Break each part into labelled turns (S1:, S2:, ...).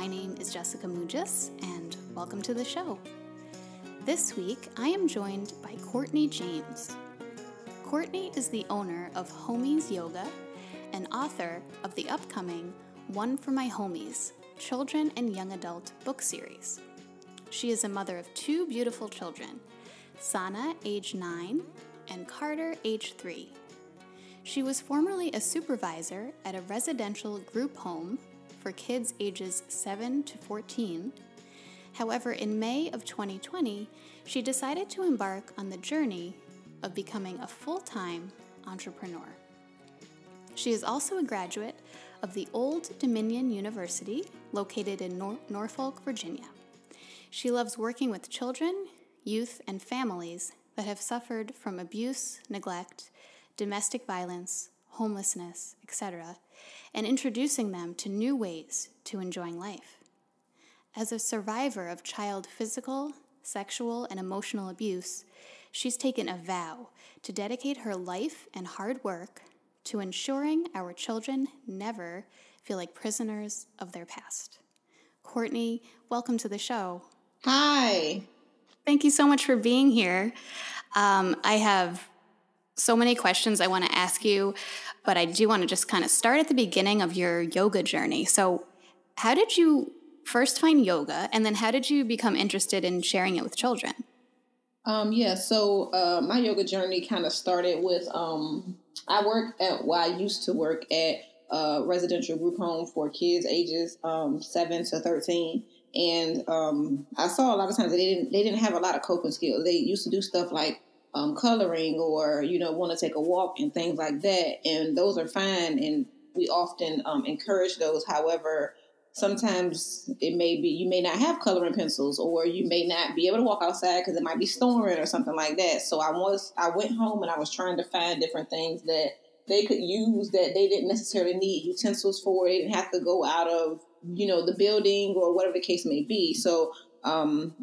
S1: My name is Jessica Mugis, and welcome to the show. This week, I am joined by Courtney James. Courtney is the owner of Homies Yoga and author of the upcoming One for My Homies Children and Young Adult book series. She is a mother of two beautiful children, Sana, age 9, and Carter, age 3. She was formerly a supervisor at a residential group home for kids ages 7 to 14. However, in May of 2020, she decided to embark on the journey of becoming a full time entrepreneur. She is also a graduate of the Old Dominion University, located in Nor- Norfolk, Virginia. She loves working with children, youth, and families that have suffered from abuse, neglect, domestic violence, homelessness, etc., and introducing them to new ways to enjoying life. As a survivor of child physical, sexual, and emotional abuse, she's taken a vow to dedicate her life and hard work to ensuring our children never feel like prisoners of their past. Courtney, welcome to the show.
S2: Hi.
S1: Thank you so much for being here. Um, I have so many questions I want to ask you, but I do want to just kind of start at the beginning of your yoga journey. So, how did you first find yoga, and then how did you become interested in sharing it with children?
S2: Um, yeah, so uh, my yoga journey kind of started with um, I work at well, I used to work at a residential group home for kids ages um, seven to thirteen, and um, I saw a lot of times that they didn't they didn't have a lot of coping skills. They used to do stuff like um, coloring or you know want to take a walk and things like that and those are fine and we often um, encourage those. However sometimes it may be you may not have coloring pencils or you may not be able to walk outside because it might be storming or something like that. So i was i went home and i was trying to find different things that they could use that they didn't necessarily need utensils for. They didn't have to go out of you know the building or whatever the case may be. So um,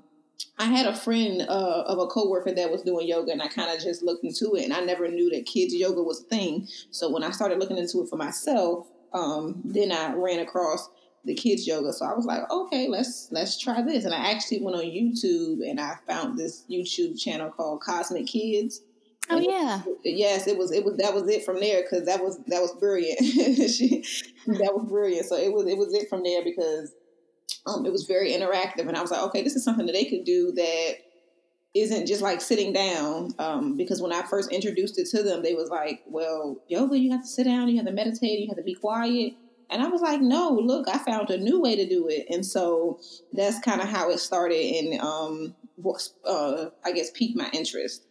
S2: I had a friend uh, of a coworker that was doing yoga, and I kind of just looked into it, and I never knew that kids yoga was a thing. So when I started looking into it for myself, um, then I ran across the kids yoga. So I was like, okay, let's let's try this. And I actually went on YouTube and I found this YouTube channel called Cosmic Kids.
S1: Oh yeah.
S2: Yes, it was. It was that was it from there because that was that was brilliant. she, that was brilliant. So it was it was it from there because um, it was very interactive, and I was like, okay, this is something that they could do that isn't just like sitting down. Um, because when I first introduced it to them, they was like, well, yoga, you have to sit down, you have to meditate, you have to be quiet. And I was like, no, look, I found a new way to do it. And so that's kind of how it started and, um, uh, I guess, piqued my interest.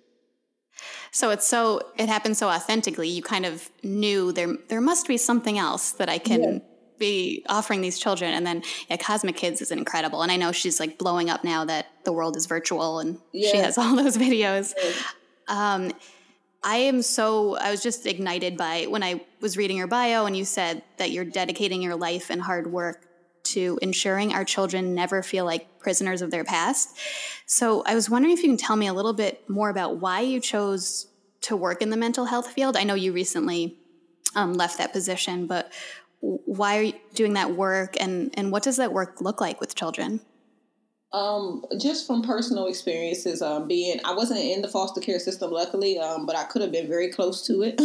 S1: So it's so, it happened so authentically. You kind of knew there, there must be something else that I can. Yeah be offering these children and then yeah, cosmic kids is incredible. And i know she's like blowing up now that the world is virtual and yeah. she has all those videos. Um, i am so i was just ignited by when i was reading your bio and you said that you're dedicating your life and hard work to ensuring our children never feel like prisoners of their past. So i was wondering if you can tell me a little bit more about why you chose to work in the mental health field. I know you recently um, left that position but why are you doing that work and and what does that work look like with children
S2: um, just from personal experiences, um, being I wasn't in the foster care system, luckily, um, but I could have been very close to it,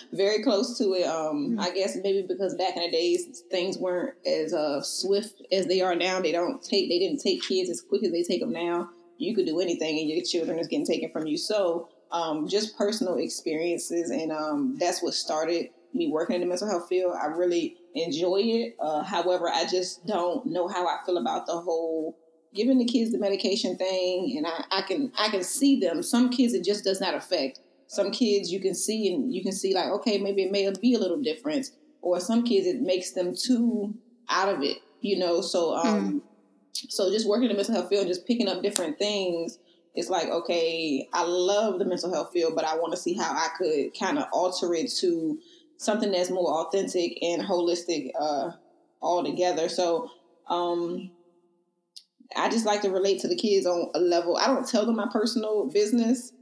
S2: very close to it. Um, mm-hmm. I guess maybe because back in the days things weren't as uh, swift as they are now. They don't take, they didn't take kids as quick as they take them now. You could do anything, and your children is getting taken from you. So, um, just personal experiences, and um, that's what started me working in the mental health field. I really enjoy it. Uh, however, I just don't know how I feel about the whole giving the kids the medication thing. And I, I can I can see them. Some kids it just does not affect. Some kids you can see and you can see like okay maybe it may be a little different. Or some kids it makes them too out of it. You know. So um, mm. so just working in the mental health field, just picking up different things it's like okay i love the mental health field but i want to see how i could kind of alter it to something that's more authentic and holistic uh, all together. So um, I just like to relate to the kids on a level. I don't tell them my personal business,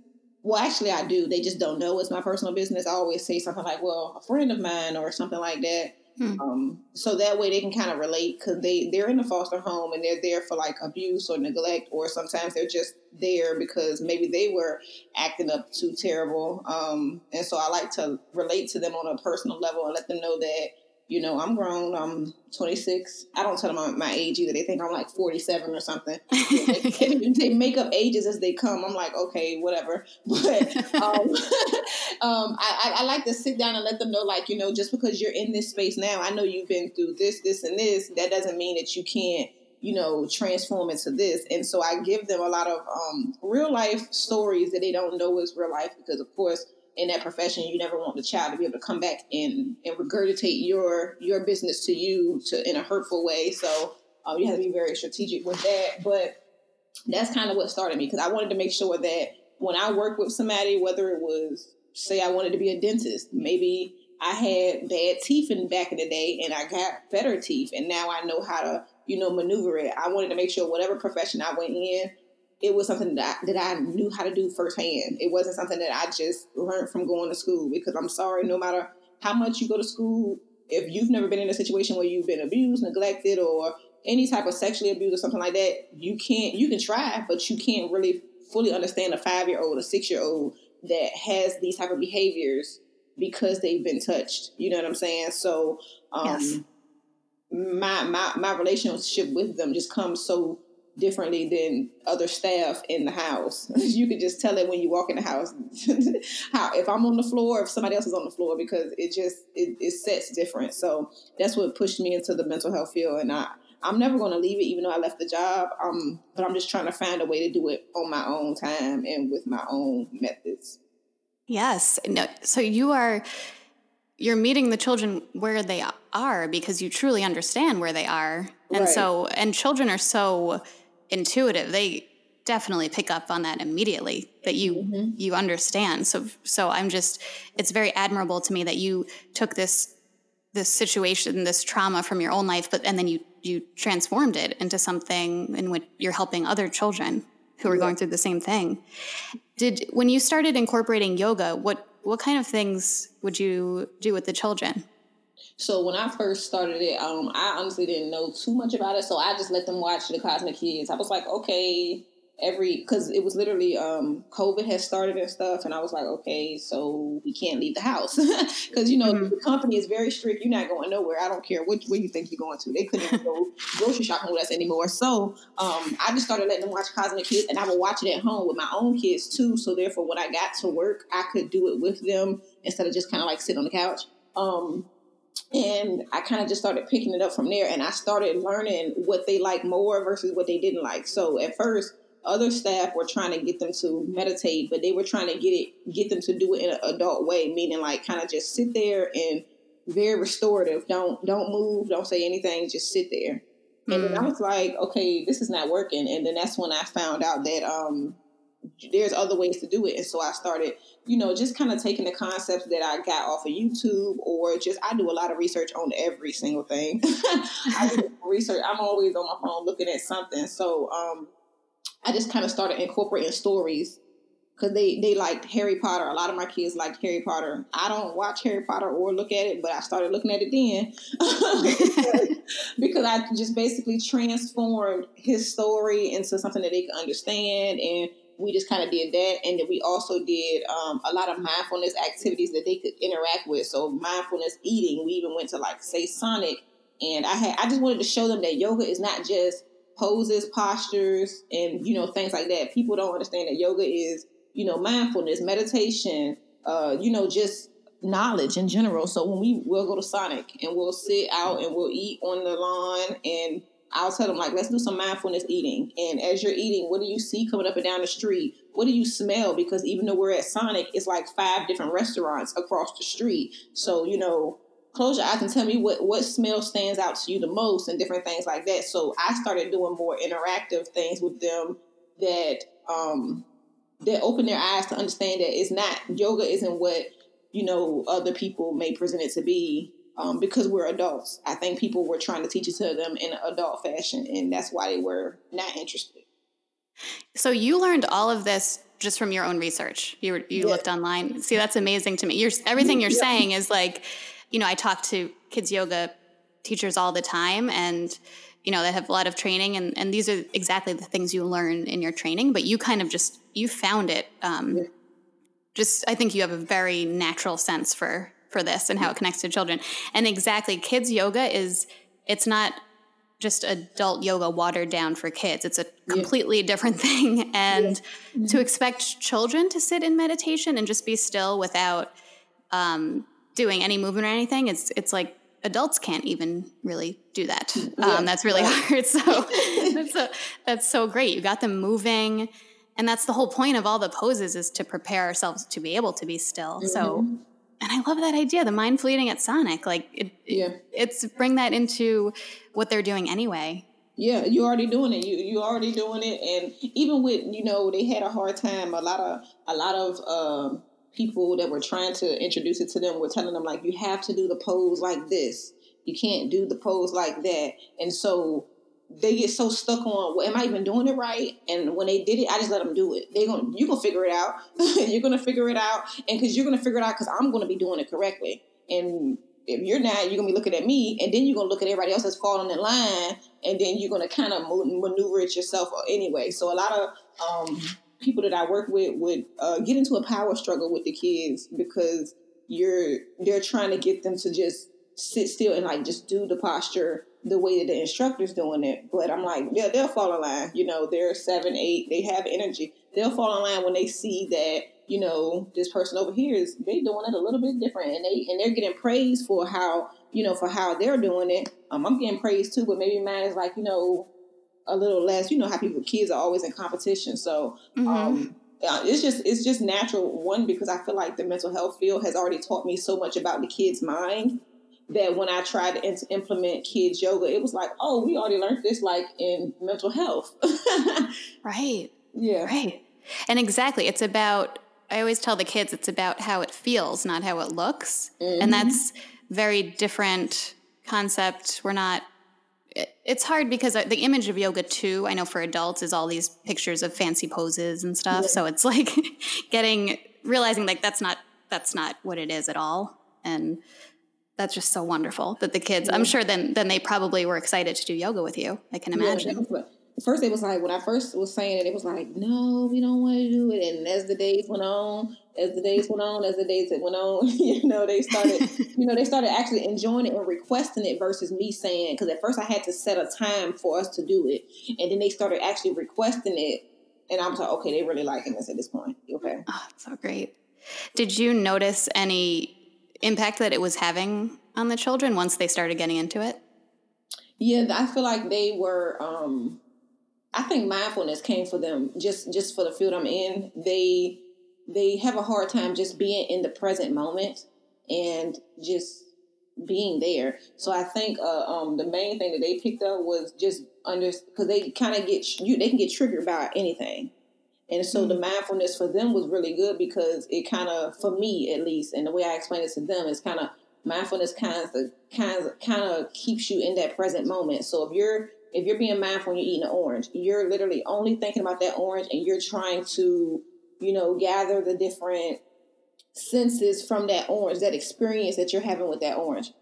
S2: well, actually, I do. They just don't know it's my personal business. I always say something like, "Well, a friend of mine" or something like that. Hmm. Um, so that way they can kind of relate because they they're in a foster home and they're there for like abuse or neglect, or sometimes they're just there because maybe they were acting up too terrible. Um, and so I like to relate to them on a personal level and let them know that you know, I'm grown. I'm 26. I don't tell them my age either. They think I'm like 47 or something. they, they make up ages as they come. I'm like, okay, whatever. But um, um, I, I, like to sit down and let them know, like, you know, just because you're in this space now, I know you've been through this, this, and this. That doesn't mean that you can't you know, transform into this. And so I give them a lot of um, real life stories that they don't know is real life because, of course, in that profession, you never want the child to be able to come back and, and regurgitate your your business to you to in a hurtful way. So um, you have to be very strategic with that. But that's kind of what started me because I wanted to make sure that when I worked with somebody, whether it was say I wanted to be a dentist, maybe I had bad teeth in back in the day and I got better teeth and now I know how to, you know, maneuver it. I wanted to make sure whatever profession I went in, it was something that I, that I knew how to do firsthand. It wasn't something that I just learned from going to school because I'm sorry, no matter how much you go to school, if you've never been in a situation where you've been abused, neglected, or any type of sexually abused or something like that, you can't, you can try, but you can't really fully understand a five year old, a six year old that has these type of behaviors because they've been touched. You know what I'm saying? So, um, yes. my, my, my relationship with them just comes so differently than other staff in the house. you can just tell it when you walk in the house. How if I'm on the floor, if somebody else is on the floor, because it just it, it sets different. So that's what pushed me into the mental health field, and I. I'm never going to leave it, even though I left the job. Um, but I'm just trying to find a way to do it on my own time and with my own methods.
S1: Yes. No, so you are you're meeting the children where they are because you truly understand where they are. And right. so and children are so intuitive. They definitely pick up on that immediately that you mm-hmm. you understand. So so I'm just it's very admirable to me that you took this this situation, this trauma from your own life, but and then you you transformed it into something in which you're helping other children who are yeah. going through the same thing. Did when you started incorporating yoga, what what kind of things would you do with the children?
S2: So when I first started it, um, I honestly didn't know too much about it, so I just let them watch the Cosmic Kids. I was like, okay, every because it was literally um, COVID had started and stuff, and I was like, okay, so we can't leave the house because you know mm-hmm. the company is very strict. You're not going nowhere. I don't care what where you think you're going to. They couldn't go grocery shopping with us anymore. So um, I just started letting them watch Cosmic Kids, and I would watch it at home with my own kids too. So therefore, when I got to work, I could do it with them instead of just kind of like sit on the couch. Um, and I kind of just started picking it up from there, and I started learning what they like more versus what they didn't like. So at first, other staff were trying to get them to meditate, but they were trying to get it, get them to do it in an adult way, meaning like kind of just sit there and very restorative. Don't don't move, don't say anything, just sit there. And mm. then I mm. was like, okay, this is not working. And then that's when I found out that um, there's other ways to do it. And so I started, you know, just kind of taking the concepts that I got off of YouTube or just I do a lot of research on every single thing. I do research. I'm always on my phone looking at something. So um, I just kind of started incorporating stories because they they liked Harry Potter. A lot of my kids liked Harry Potter. I don't watch Harry Potter or look at it, but I started looking at it then because I just basically transformed his story into something that they could understand, and we just kind of did that. And then we also did um, a lot of mindfulness activities that they could interact with. So mindfulness eating. We even went to like say Sonic, and I had I just wanted to show them that yoga is not just poses, postures, and you know things like that. People don't understand that yoga is you know mindfulness, meditation, uh, you know just knowledge in general. So when we will go to Sonic and we'll sit out and we'll eat on the lawn and I'll tell them like, let's do some mindfulness eating. And as you're eating, what do you see coming up and down the street? What do you smell? Because even though we're at Sonic, it's like five different restaurants across the street. So you know, close your eyes and tell me what what smell stands out to you the most and different things like that so i started doing more interactive things with them that um that open their eyes to understand that it's not yoga isn't what you know other people may present it to be um, because we're adults i think people were trying to teach it to them in an adult fashion and that's why they were not interested
S1: So you learned all of this just from your own research. You were, you yeah. looked online. See, that's amazing to me. You're everything you're yeah. saying is like, you know, I talk to kids yoga teachers all the time and you know that have a lot of training and, and these are exactly the things you learn in your training but you kind of just you found it um, yeah. just i think you have a very natural sense for for this and how it connects to children and exactly kids yoga is it's not just adult yoga watered down for kids. It's a completely yeah. different thing. And yeah. mm-hmm. to expect children to sit in meditation and just be still without um, doing any movement or anything, it's it's like adults can't even really do that. Yeah. Um, that's really hard. So that's, so that's so great. You got them moving. And that's the whole point of all the poses is to prepare ourselves to be able to be still. Mm-hmm. So and I love that idea, the mind fleeting at Sonic. Like it, yeah. it's bring that into what they're doing anyway.
S2: Yeah, you're already doing it. You you already doing it, and even with you know they had a hard time. A lot of a lot of um, people that were trying to introduce it to them were telling them like you have to do the pose like this. You can't do the pose like that. And so they get so stuck on, well, am I even doing it right? And when they did it, I just let them do it. They're gonna, you're gonna figure it out. you're gonna figure it out, and because you're gonna figure it out, because I'm gonna be doing it correctly. And if you're not, you're gonna be looking at me, and then you're gonna look at everybody else that's falling in line, and then you're gonna kind of maneuver it yourself anyway. So a lot of um, people that I work with would uh, get into a power struggle with the kids because you're they're trying to get them to just sit still and like just do the posture the way that the instructor's doing it. But I'm like, yeah, they'll fall in line. You know, they're seven, eight, they have energy. They'll fall in line when they see that, you know, this person over here is they doing it a little bit different and they and they're getting praised for how, you know, for how they're doing it. Um, I'm getting praised too, but maybe mine is like, you know, a little less. You know how people kids are always in competition. So mm-hmm. um it's just it's just natural one because I feel like the mental health field has already taught me so much about the kid's mind that when I tried to implement kids yoga, it was like, oh, we already learned this like in mental health.
S1: right.
S2: Yeah.
S1: Right. And exactly, it's about. I always tell the kids it's about how it feels, not how it looks, mm-hmm. and that's very different concept. We're not. It's hard because the image of yoga too. I know for adults is all these pictures of fancy poses and stuff. Yeah. So it's like getting realizing like that's not that's not what it is at all, and that's just so wonderful that the kids yeah. i'm sure then then they probably were excited to do yoga with you i can imagine.
S2: yeah, first it was like when i first was saying it it was like no we don't want to do it. And as the days went on as the days went on as the days that went on you know they started you know they started actually enjoying it and requesting it versus me saying because at first i had to set a time for us to do it. And then they started actually requesting it. And i'm like okay they really liking this at this point. Okay.
S1: Oh, so great. Did you notice any impact that it was having on the children once they started getting into it?
S2: Yeah, I feel like they were. Um, I think mindfulness came for them just just for the field I'm in. They they have a hard time just being in the present moment and just being there. So I think uh, um, the main thing that they picked up was just under because they kind of get you they can get triggered by anything. And so mm-hmm. the mindfulness for them was really good because it kind of, for me at least, and the way I explain it to them is kind of mindfulness kind of kind of kind of keeps you in that present moment. So if you're if you're being mindful and you're eating an orange, you're literally only thinking about that orange and you're trying to, you know, gather the different senses from that orange, that experience that you're having with that orange.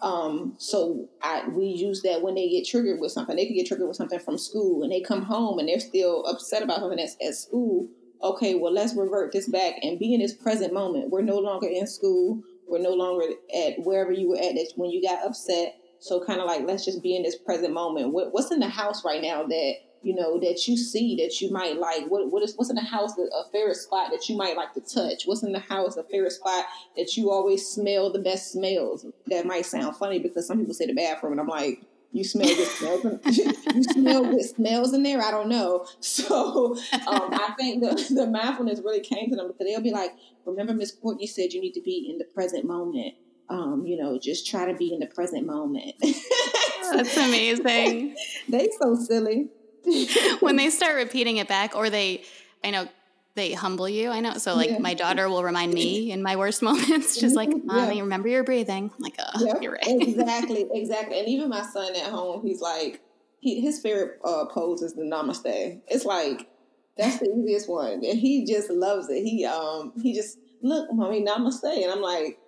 S2: Um, so I we use that when they get triggered with something. They can get triggered with something from school and they come home and they're still upset about something that's at school. Okay, well let's revert this back and be in this present moment. We're no longer in school. We're no longer at wherever you were at when you got upset. So kind of like let's just be in this present moment. What, what's in the house right now that you know that you see that you might like what what is what's in the house a favorite spot that you might like to touch what's in the house a favorite spot that you always smell the best smells that might sound funny because some people say the bathroom and i'm like you smell good smells you smell good smells in there i don't know so um, i think the, the mindfulness really came to them because they'll be like remember miss courtney said you need to be in the present moment um, you know, just try to be in the present moment.
S1: That's amazing.
S2: they so silly.
S1: when they start repeating it back, or they, I know they humble you. I know. So like yeah. my daughter will remind me in my worst moments, just like, mm-hmm. mommy, yeah. remember you're breathing. I'm like, oh, yeah, you're right.
S2: exactly, exactly. And even my son at home, he's like, he, his favorite uh, pose is the namaste. It's like That's the easiest one. And he just loves it. He um he just look, mommy, namaste. And I'm like,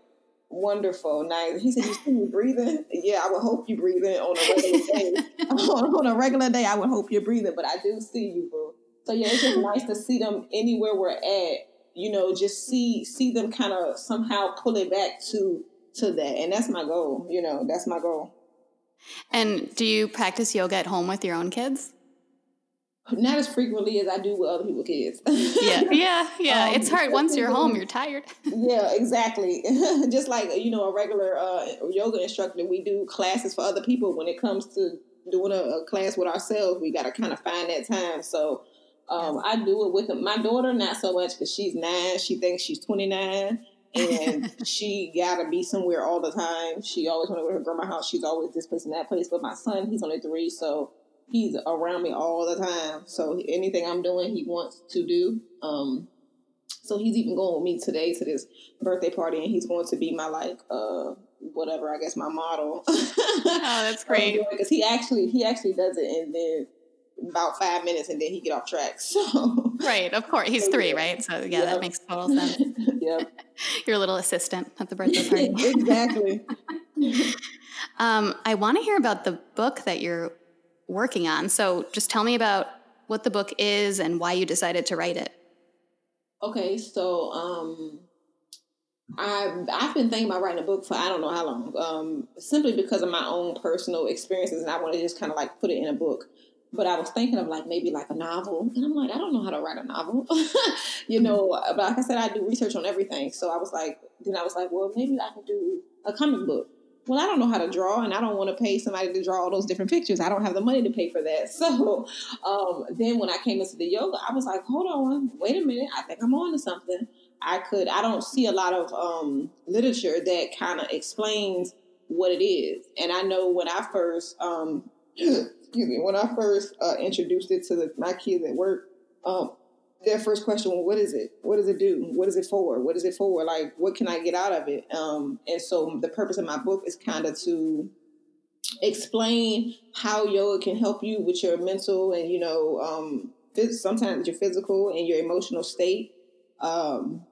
S2: wonderful, nice. He said, You see me breathing? Yeah, I would hope you breathing on a regular day. on a regular day, I would hope you're breathing, but I do see you, boo. So yeah, it's just nice to see them anywhere we're at. You know, just see see them kind of somehow pull it back to to that, and that's my goal. You know, that's my goal.
S1: And do you practice yoga at home with your own kids?
S2: Not as frequently as I do with other people's kids.
S1: yeah, yeah, yeah. Um, it's hard once you're home. You're tired.
S2: yeah, exactly. Just like you know, a regular uh, yoga instructor, we do classes for other people. When it comes to doing a, a class with ourselves, we got to kind of find that time. So um, I do it with my daughter, not so much because she's nine. She thinks she's 29 and she gotta be somewhere all the time. She always want to go to her grandma's house. She's always this place and that place. But my son, he's only three, so he's around me all the time. So anything I'm doing, he wants to do. Um, so he's even going with me today to this birthday party, and he's going to be my like uh whatever I guess my model.
S1: oh, that's great.
S2: Because he actually he actually does it, and then about five minutes and then he get off track. So
S1: right, of course, he's three, right? So yeah, that makes total sense.
S2: yep,
S1: your little assistant at the birthday party.
S2: exactly.
S1: um, I want to hear about the book that you're working on. So just tell me about what the book is and why you decided to write it.
S2: Okay, so um, I've I've been thinking about writing a book for I don't know how long. Um, simply because of my own personal experiences, and I want to just kind of like put it in a book. But I was thinking of like maybe like a novel, and I'm like, I don't know how to write a novel, you know. But like I said, I do research on everything, so I was like, then I was like, well, maybe I can do a comic book well, I don't know how to draw and I don't want to pay somebody to draw all those different pictures. I don't have the money to pay for that. So um, then when I came into the yoga, I was like, hold on, wait a minute. I think I'm on to something. I could, I don't see a lot of um, literature that kind of explains what it is. And I know when I first, um, excuse me, when I first uh, introduced it to the, my kids at work, um, their first question well what is it? What does it do? What is it for? What is it for? Like what can i get out of it? Um, and so the purpose of my book is kind of to explain how yoga can help you with your mental and you know um, sometimes your physical and your emotional state. Um,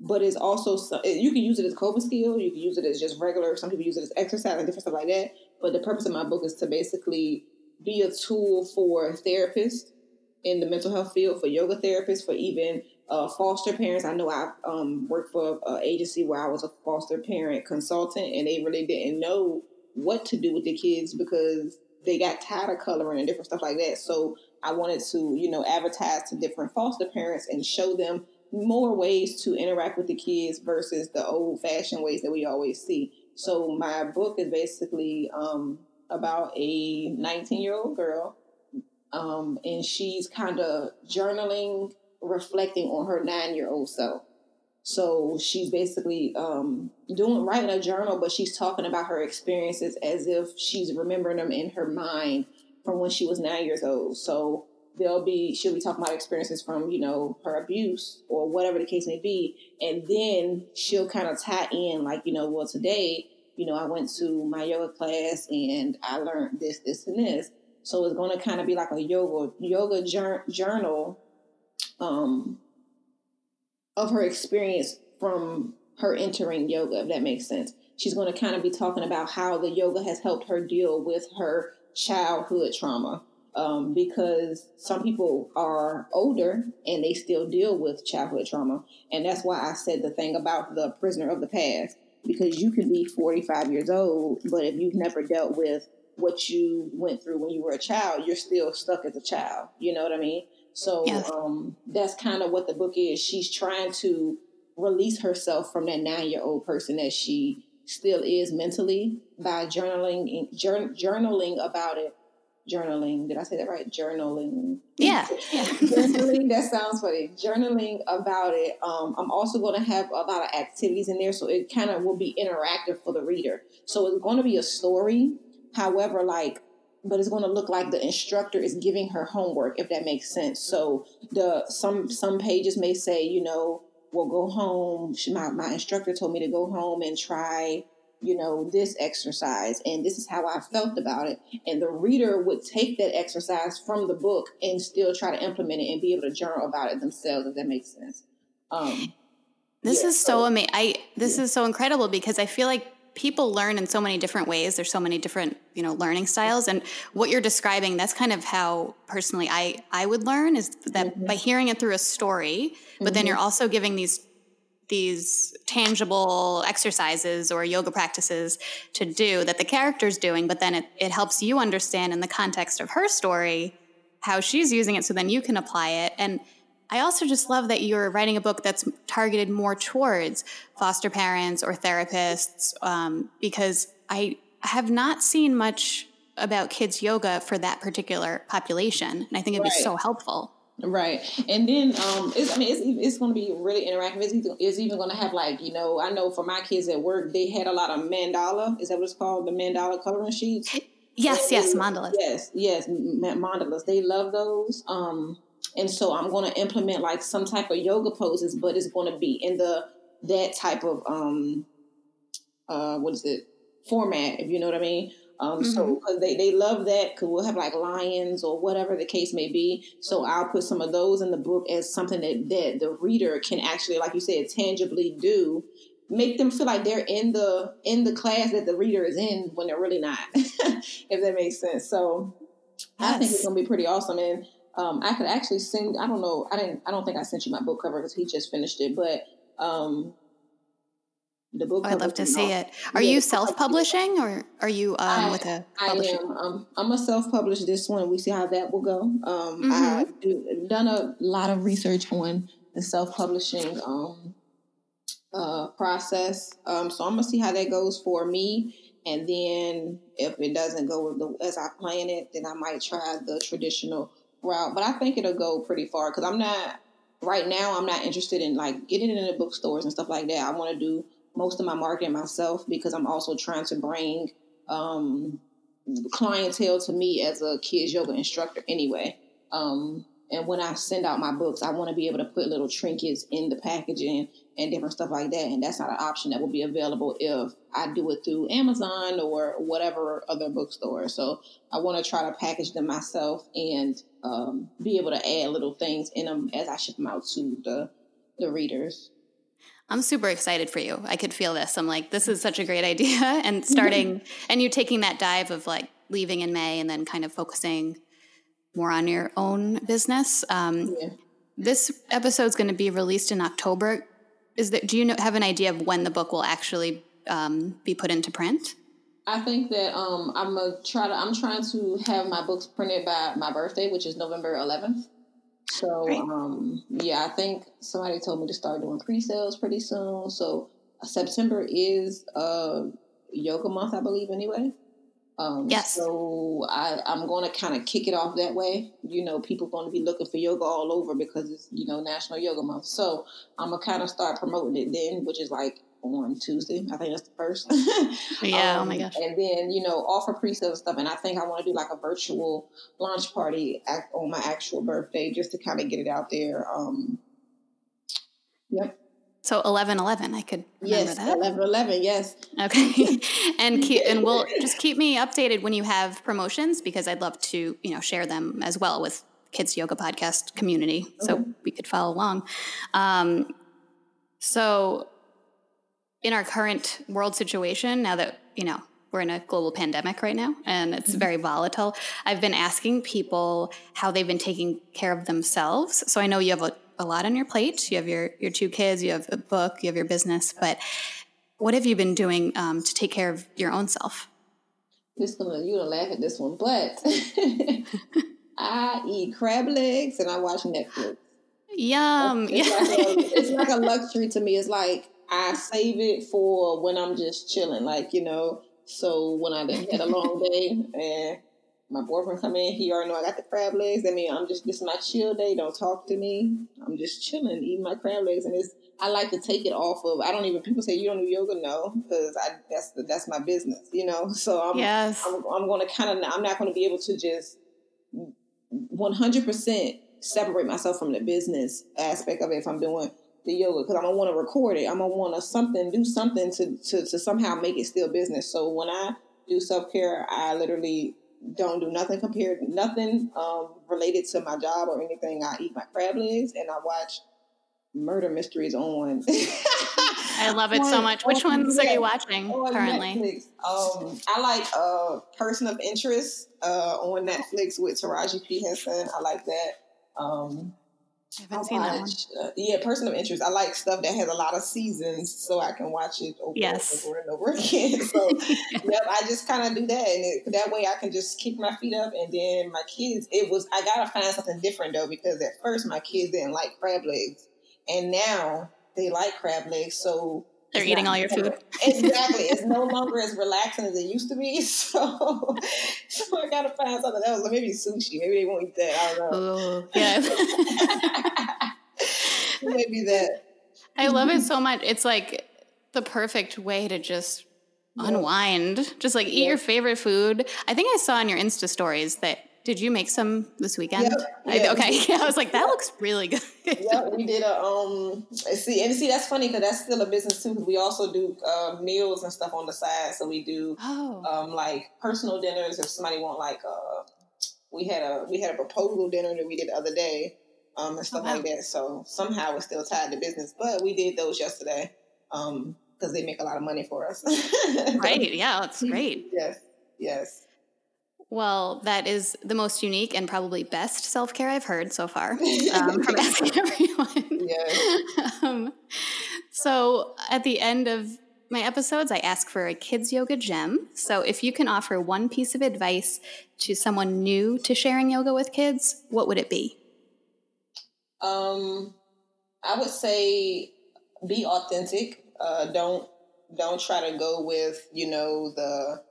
S2: but it's also you can use it as coping skill you can use it as just regular some people use it as exercise and different stuff like that. But the purpose of my book is to basically be a tool for therapists in the mental health field for yoga therapists, for even uh, foster parents. I know I um, worked for an agency where I was a foster parent consultant, and they really didn't know what to do with the kids because they got tired of coloring and different stuff like that. So I wanted to, you know, advertise to different foster parents and show them more ways to interact with the kids versus the old fashioned ways that we always see. So my book is basically um, about a 19 year old girl um, and she's kind of journaling, reflecting on her nine year old self. So she's basically um, doing writing a journal, but she's talking about her experiences as if she's remembering them in her mind from when she was nine years old. So they'll be she'll be talking about experiences from you know her abuse or whatever the case may be, and then she'll kind of tie in like you know well today you know I went to my yoga class and I learned this this and this so it's going to kind of be like a yoga yoga journal um, of her experience from her entering yoga, if that makes sense. She's going to kind of be talking about how the yoga has helped her deal with her childhood trauma. Um, because some people are older and they still deal with childhood trauma. And that's why I said the thing about the prisoner of the past. Because you can be 45 years old, but if you've never dealt with what you went through when you were a child, you're still stuck as a child. You know what I mean? So yes. um, that's kind of what the book is. She's trying to release herself from that nine year old person that she still is mentally by journaling journaling about it. Journaling. Did I say that right? Journaling.
S1: Yeah. yeah.
S2: journaling. That sounds funny. Journaling about it. Um, I'm also going to have a lot of activities in there, so it kind of will be interactive for the reader. So it's going to be a story However, like, but it's going to look like the instructor is giving her homework, if that makes sense. So the some some pages may say, you know, well, go home. My my instructor told me to go home and try you know, this exercise and this is how I felt about it. And the reader would take that exercise from the book and still try to implement it and be able to journal about it themselves, if that makes sense. Um,
S1: this yeah, is so, so amazing. I this yeah. is so incredible because I feel like people learn in so many different ways. There's so many different, you know, learning styles. And what you're describing, that's kind of how personally I I would learn is that mm-hmm. by hearing it through a story, but mm-hmm. then you're also giving these these tangible exercises or yoga practices to do that the character's doing, but then it, it helps you understand in the context of her story how she's using it so then you can apply it. And I also just love that you're writing a book that's targeted more towards foster parents or therapists um, because I have not seen much about kids yoga for that particular population. And I think it'd right. be so helpful.
S2: Right, and then um, it's, I mean, it's it's going to be really interactive. It's, even, it's even going to have like you know, I know for my kids at work, they had a lot of mandala. Is that what it's called? The mandala coloring sheets.
S1: Yes, yes, mandalas.
S2: Yes, yes, mandalas. They love those. Um, and so I'm going to implement like some type of yoga poses, but it's going to be in the that type of um, uh, what is it format? If you know what I mean. Um, mm-hmm. So because they, they love that because we'll have like lions or whatever the case may be. So I'll put some of those in the book as something that, that the reader can actually, like you said, tangibly do. Make them feel like they're in the in the class that the reader is in when they're really not, if that makes sense. So yes. I think it's gonna be pretty awesome. And um, I could actually send. I don't know. I didn't. I don't think I sent you my book cover because he just finished it. But um,
S1: the book. I'd love to see it. Are yeah, you self-publishing or are you um, I, with a publisher?
S2: I am. Um, I'm a self-published this one. We see how that will go. Um, mm-hmm. I've done a lot of research on the self-publishing um, uh, process. Um, so I'm gonna see how that goes for me. And then if it doesn't go the, as I plan it, then I might try the traditional route. But I think it'll go pretty far because I'm not right now. I'm not interested in like getting it in the bookstores and stuff like that. I want to do most of my marketing myself because I'm also trying to bring um, clientele to me as a kids yoga instructor anyway. Um, and when I send out my books, I want to be able to put little trinkets in the packaging and different stuff like that. And that's not an option that will be available if I do it through Amazon or whatever other bookstore. So I want to try to package them myself and um, be able to add little things in them as I ship them out to the the readers.
S1: I'm super excited for you. I could feel this. I'm like, this is such a great idea. And starting, and you taking that dive of like leaving in May and then kind of focusing more on your own business. Um, yeah. This episode is going to be released in October. Is that? Do you know, have an idea of when the book will actually um, be put into print?
S2: I think that um, I'm gonna try to. I'm trying to have my books printed by my birthday, which is November 11th. So right. um, yeah, I think somebody told me to start doing pre-sales pretty soon. So uh, September is uh, yoga month, I believe. Anyway. Um, yes. So I, I'm going to kind of kick it off that way. You know, people are going to be looking for yoga all over because it's you know National Yoga Month. So I'm gonna kind of start promoting it then, which is like on Tuesday. I think that's the first.
S1: yeah. Um, oh my um, gosh.
S2: And then you know offer pre-sale stuff, and I think I want to do like a virtual launch party on my actual birthday just to kind of get it out there. Um, yep.
S1: So eleven eleven, I could
S2: yes,
S1: that.
S2: eleven eleven, yes.
S1: Okay, and keep, and we'll just keep me updated when you have promotions because I'd love to you know share them as well with Kids Yoga Podcast community, okay. so we could follow along. Um, so in our current world situation, now that, you know, we're in a global pandemic right now and it's mm-hmm. very volatile, I've been asking people how they've been taking care of themselves. So I know you have a, a lot on your plate. You have your, your two kids, you have a book, you have your business, but what have you been doing um, to take care of your own self?
S2: This gonna you gonna laugh at this one, but I eat crab legs and I watch Netflix.
S1: Yum!
S2: It's, it's, like a, it's like a luxury to me. It's like I save it for when I'm just chilling, like you know. So when I had a long day and my boyfriend come in, he already know I got the crab legs. I mean, I'm just this is my chill day. Don't talk to me. I'm just chilling, eating my crab legs, and it's I like to take it off of. I don't even people say you don't do yoga, no, because I that's the, that's my business, you know. So I'm yes. I'm, I'm going to kind of I'm not going to be able to just 100 percent separate myself from the business aspect of it if I'm doing the yoga because I'm gonna want to record it. I'm gonna want to something, do something to, to to somehow make it still business. So when I do self care, I literally don't do nothing compared, nothing um, related to my job or anything. I eat my crab legs and I watch murder mysteries on.
S1: I love it so much. Which ones are you watching currently?
S2: Netflix. Um, I like uh, Person of Interest uh, on Netflix with Taraji P Henson. I like that. Um,
S1: I haven't seen that one.
S2: Uh, yeah, Person of Interest. I like stuff that has a lot of seasons, so I can watch it over,
S1: yes.
S2: over and over again. So, yep, I just kind of do that, and it, that way I can just kick my feet up. And then my kids, it was I gotta find something different though, because at first my kids didn't like crab legs, and now they like crab legs. So
S1: they're eating all your food.
S2: exactly. It's no longer as relaxing as it used to be. So, so I gotta find something else. Maybe sushi. Maybe they won't eat that. I don't know.
S1: Ooh, yeah.
S2: Maybe that.
S1: I love it mm-hmm. so much. It's like the perfect way to just unwind. Just like eat your favorite food. I think I saw in your Insta stories that did you make some this weekend? Yep. I, okay, yeah, I was like, that looks really good.
S2: yeah, we did a um. See, and see, that's funny because that's still a business too. Because we also do uh, meals and stuff on the side. So we do
S1: oh.
S2: um like personal dinners if somebody want like uh we had a we had a proposal dinner that we did the other day um and stuff oh, wow. like that. So somehow it's still tied to business, but we did those yesterday um because they make a lot of money for us.
S1: right? Yeah, that's great.
S2: Yes. Yes.
S1: Well, that is the most unique and probably best self care I've heard so far um, from asking everyone.
S2: Yeah. um,
S1: so at the end of my episodes, I ask for a kids yoga gem. So if you can offer one piece of advice to someone new to sharing yoga with kids, what would it be?
S2: Um, I would say be authentic. Uh, don't don't try to go with you know the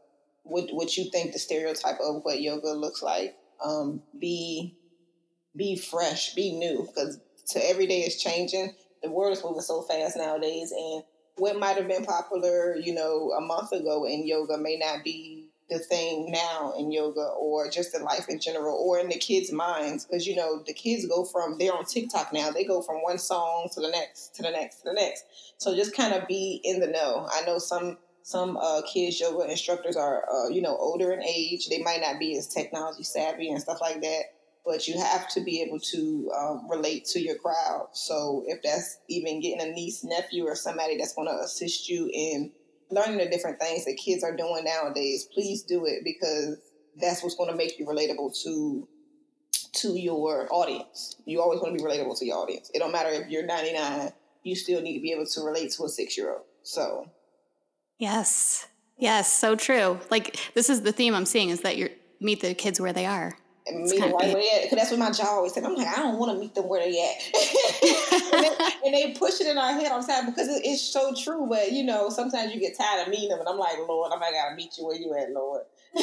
S2: what what you think the stereotype of what yoga looks like. Um, be be fresh, be new, because to every day is changing. The world is moving so fast nowadays, and what might have been popular, you know, a month ago in yoga may not be the thing now in yoga or just in life in general or in the kids' minds. Because, you know, the kids go from, they're on TikTok now, they go from one song to the next, to the next, to the next. So just kind of be in the know. I know some some uh, kids yoga instructors are uh, you know older in age. They might not be as technology savvy and stuff like that but you have to be able to um, relate to your crowd. So if that's even getting a niece nephew or somebody that's going to assist you in learning the different things that kids are doing nowadays please do it because that's what's going to make you relatable to to your audience. You always want to be relatable to your audience. It don't matter if you're 99 you still need to be able to relate to a six year old so
S1: Yes. Yes, so true. Like this is the theme I'm seeing is that you meet the kids where they are.
S2: And meet them right where they at. Because that's what my job always said. I'm like, I don't want to meet them where they at. and, they, and, they, push it in our head all the time because it, it's so true. But you know, sometimes you get tired of meeting them, and I'm like, Lord, i'm gotta meet you where you at, Lord.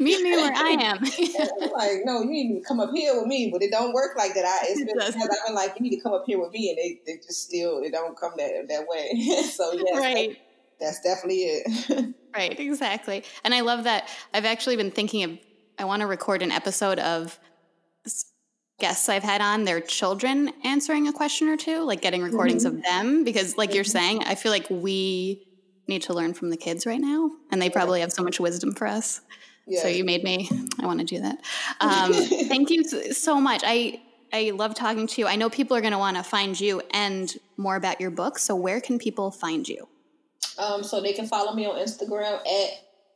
S1: meet me where I am.
S2: I'm like, no, you need to come up here with me, but it don't work like that. I, it's been, it I've been like, you need to come up here with me, and they, they just still, it don't come that that way. so yes,
S1: right
S2: that's definitely it.
S1: right, exactly. And I love that. I've actually been thinking of, I want to record an episode of guests I've had on their children answering a question or two, like getting recordings mm-hmm. of them. Because, like mm-hmm. you're saying, I feel like we need to learn from the kids right now, and they probably have so much wisdom for us. Yeah. So you made me. I want to do that. Um, thank you so much. I I love talking to you. I know people are going to want to find you and more about your book. So where can people find you?
S2: Um, so they can follow me on Instagram at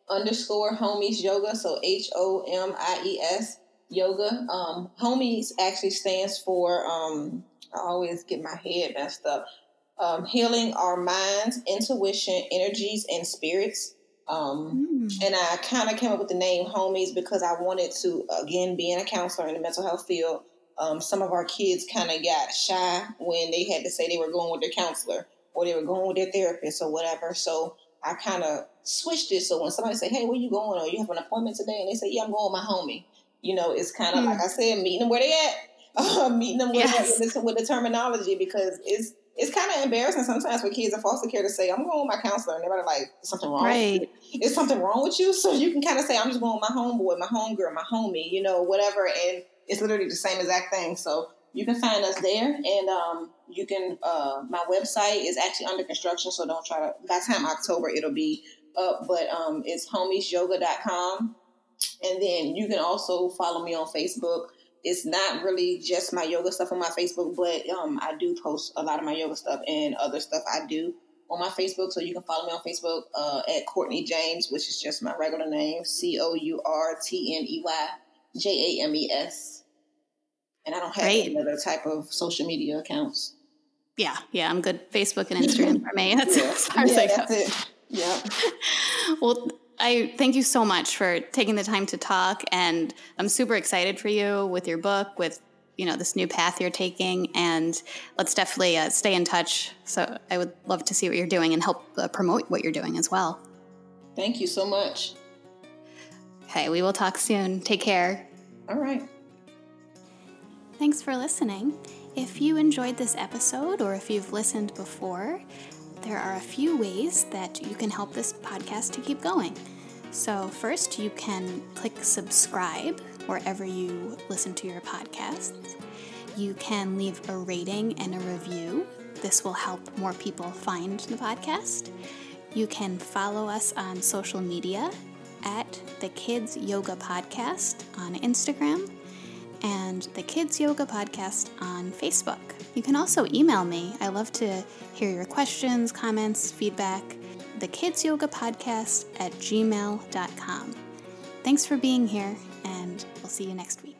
S2: underscore homies yoga. So H O M I E S yoga. Um, homies actually stands for, um, I always get my head messed up. Um, healing our minds, intuition, energies, and spirits. Um, mm. And I kind of came up with the name homies because I wanted to, again, being a counselor in the mental health field, um, some of our kids kind of got shy when they had to say they were going with their counselor or they were going with their therapist or whatever. So I kind of switched it. So when somebody say, "Hey, where you going?" or "You have an appointment today," and they say, "Yeah, I'm going with my homie," you know, it's kind of mm. like I said, meeting them where they at, uh, meeting them with, yes. with, the, with the terminology because it's it's kind of embarrassing sometimes for kids in foster care to say, "I'm going with my counselor," and they're like, "Something wrong."
S1: Right.
S2: Is something wrong with you? So you can kind of say, "I'm just going with my homeboy, my homegirl, my homie," you know, whatever, and it's literally the same exact thing. So you can find us there, and um, you can. Uh, my website is actually under construction, so don't try to. By time October, it'll be up. But um, it's homiesyoga.com, and then you can also follow me on Facebook. It's not really just my yoga stuff on my Facebook, but um, I do post a lot of my yoga stuff and other stuff I do on my Facebook. So you can follow me on Facebook uh, at Courtney James, which is just my regular name, C O U R T N E Y J A M E S. And I don't have Great. any other type of social media accounts.
S1: Yeah, yeah, I'm good. Facebook and Instagram for me. That's yeah. as far as yeah, I go. That's it. Yeah. well, I thank you so much for taking the time to talk, and I'm super excited for you with your book, with you know this new path you're taking, and let's definitely uh, stay in touch. So I would love to see what you're doing and help uh, promote what you're doing as well.
S2: Thank you so much.
S1: Okay, we will talk soon. Take care.
S2: All right.
S1: Thanks for listening. If you enjoyed this episode or if you've listened before, there are a few ways that you can help this podcast to keep going. So, first, you can click subscribe wherever you listen to your podcasts. You can leave a rating and a review. This will help more people find the podcast. You can follow us on social media at the Kids Yoga Podcast on Instagram and the Kids Yoga Podcast on Facebook. You can also email me. I love to hear your questions, comments, feedback. The Kids Yoga Podcast at gmail.com. Thanks for being here, and we'll see you next week.